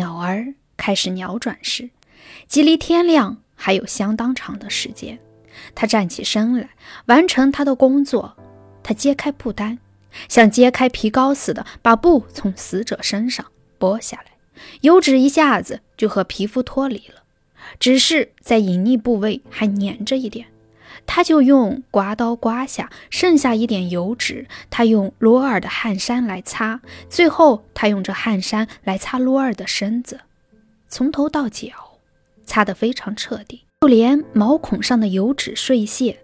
鸟儿开始鸟转时，即离天亮还有相当长的时间。他站起身来，完成他的工作。他揭开布单，像揭开皮膏似的，把布从死者身上剥下来。油脂一下子就和皮肤脱离了，只是在隐匿部位还粘着一点。他就用刮刀刮下，剩下一点油脂。他用罗尔的汗衫来擦，最后他用这汗衫来擦罗尔的身子，从头到脚，擦得非常彻底，就连毛孔上的油脂碎屑，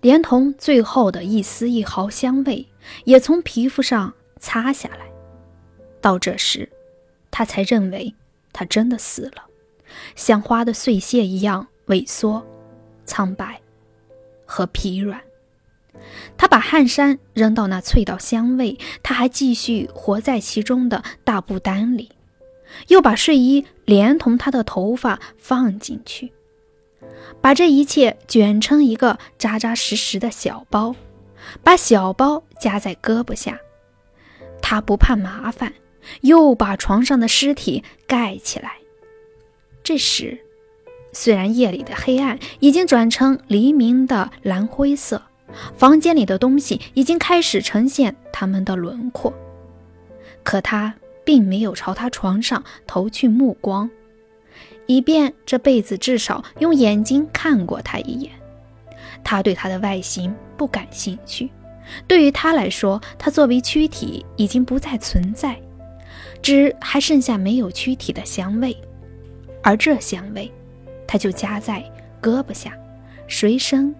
连同最后的一丝一毫香味，也从皮肤上擦下来。到这时，他才认为他真的死了，像花的碎屑一样萎缩、苍白。和疲软，他把汗衫扔到那脆到香味，他还继续活在其中的大布单里，又把睡衣连同他的头发放进去，把这一切卷成一个扎扎实实的小包，把小包夹在胳膊下。他不怕麻烦，又把床上的尸体盖起来。这时。虽然夜里的黑暗已经转成黎明的蓝灰色，房间里的东西已经开始呈现他们的轮廓，可他并没有朝他床上投去目光，以便这辈子至少用眼睛看过他一眼。他对他的外形不感兴趣，对于他来说，他作为躯体已经不再存在，只还剩下没有躯体的香味，而这香味。他就夹在胳膊下，随身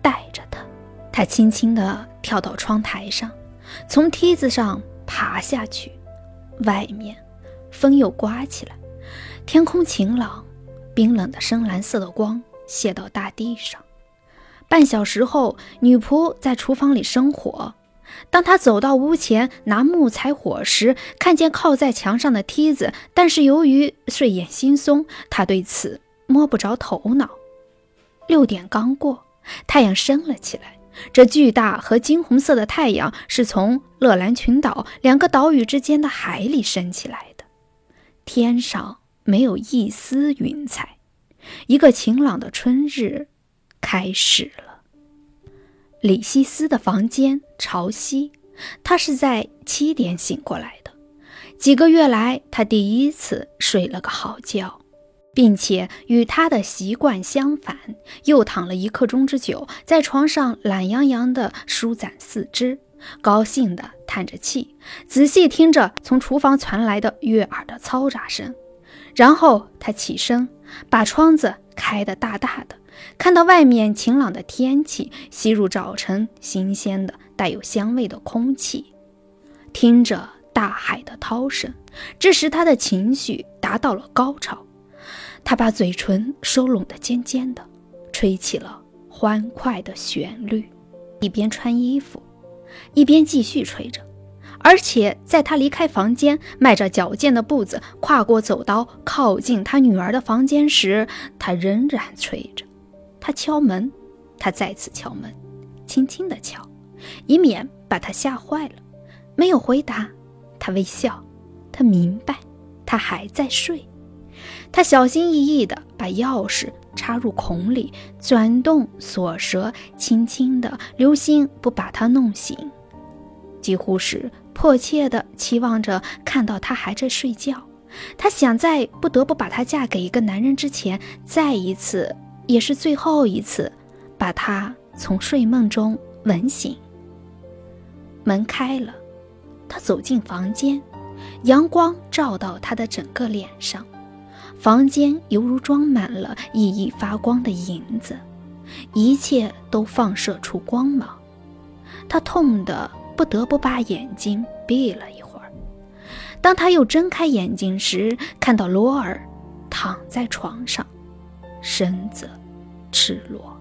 带着它。他轻轻地跳到窗台上，从梯子上爬下去。外面风又刮起来，天空晴朗，冰冷的深蓝色的光泻到大地上。半小时后，女仆在厨房里生火。当他走到屋前拿木柴火时，看见靠在墙上的梯子，但是由于睡眼惺忪，他对此。摸不着头脑。六点刚过，太阳升了起来。这巨大和金红色的太阳是从乐兰群岛两个岛屿之间的海里升起来的。天上没有一丝云彩，一个晴朗的春日开始了。李西斯的房间朝西，他是在七点醒过来的。几个月来，他第一次睡了个好觉。并且与他的习惯相反，又躺了一刻钟之久，在床上懒洋洋地舒展四肢，高兴地叹着气，仔细听着从厨房传来的悦耳的嘈杂声。然后他起身，把窗子开得大大的，看到外面晴朗的天气，吸入早晨新鲜的、带有香味的空气，听着大海的涛声，这时他的情绪达到了高潮。他把嘴唇收拢得尖尖的，吹起了欢快的旋律，一边穿衣服，一边继续吹着。而且在他离开房间，迈着矫健的步子跨过走道，靠近他女儿的房间时，他仍然吹着。他敲门，他再次敲门，轻轻地敲，以免把他吓坏了。没有回答。他微笑，他明白，他还在睡。他小心翼翼地把钥匙插入孔里，转动锁舌，轻轻地，留心不把他弄醒，几乎是迫切地期望着看到他还在睡觉。他想在不得不把她嫁给一个男人之前，再一次，也是最后一次，把她从睡梦中吻醒。门开了，他走进房间，阳光照到他的整个脸上。房间犹如装满了熠熠发光的银子，一切都放射出光芒。他痛得不得不把眼睛闭了一会儿。当他又睁开眼睛时，看到罗尔躺在床上，身子赤裸，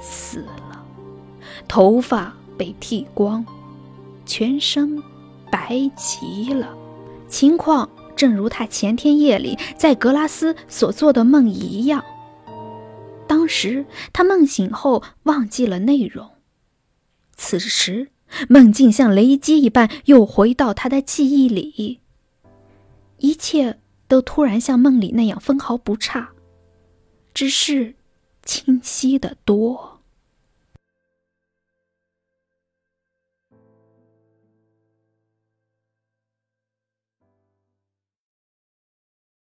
死了，头发被剃光，全身白极了，情况。正如他前天夜里在格拉斯所做的梦一样，当时他梦醒后忘记了内容，此时梦境像雷击一般又回到他的记忆里，一切都突然像梦里那样分毫不差，只是清晰的多。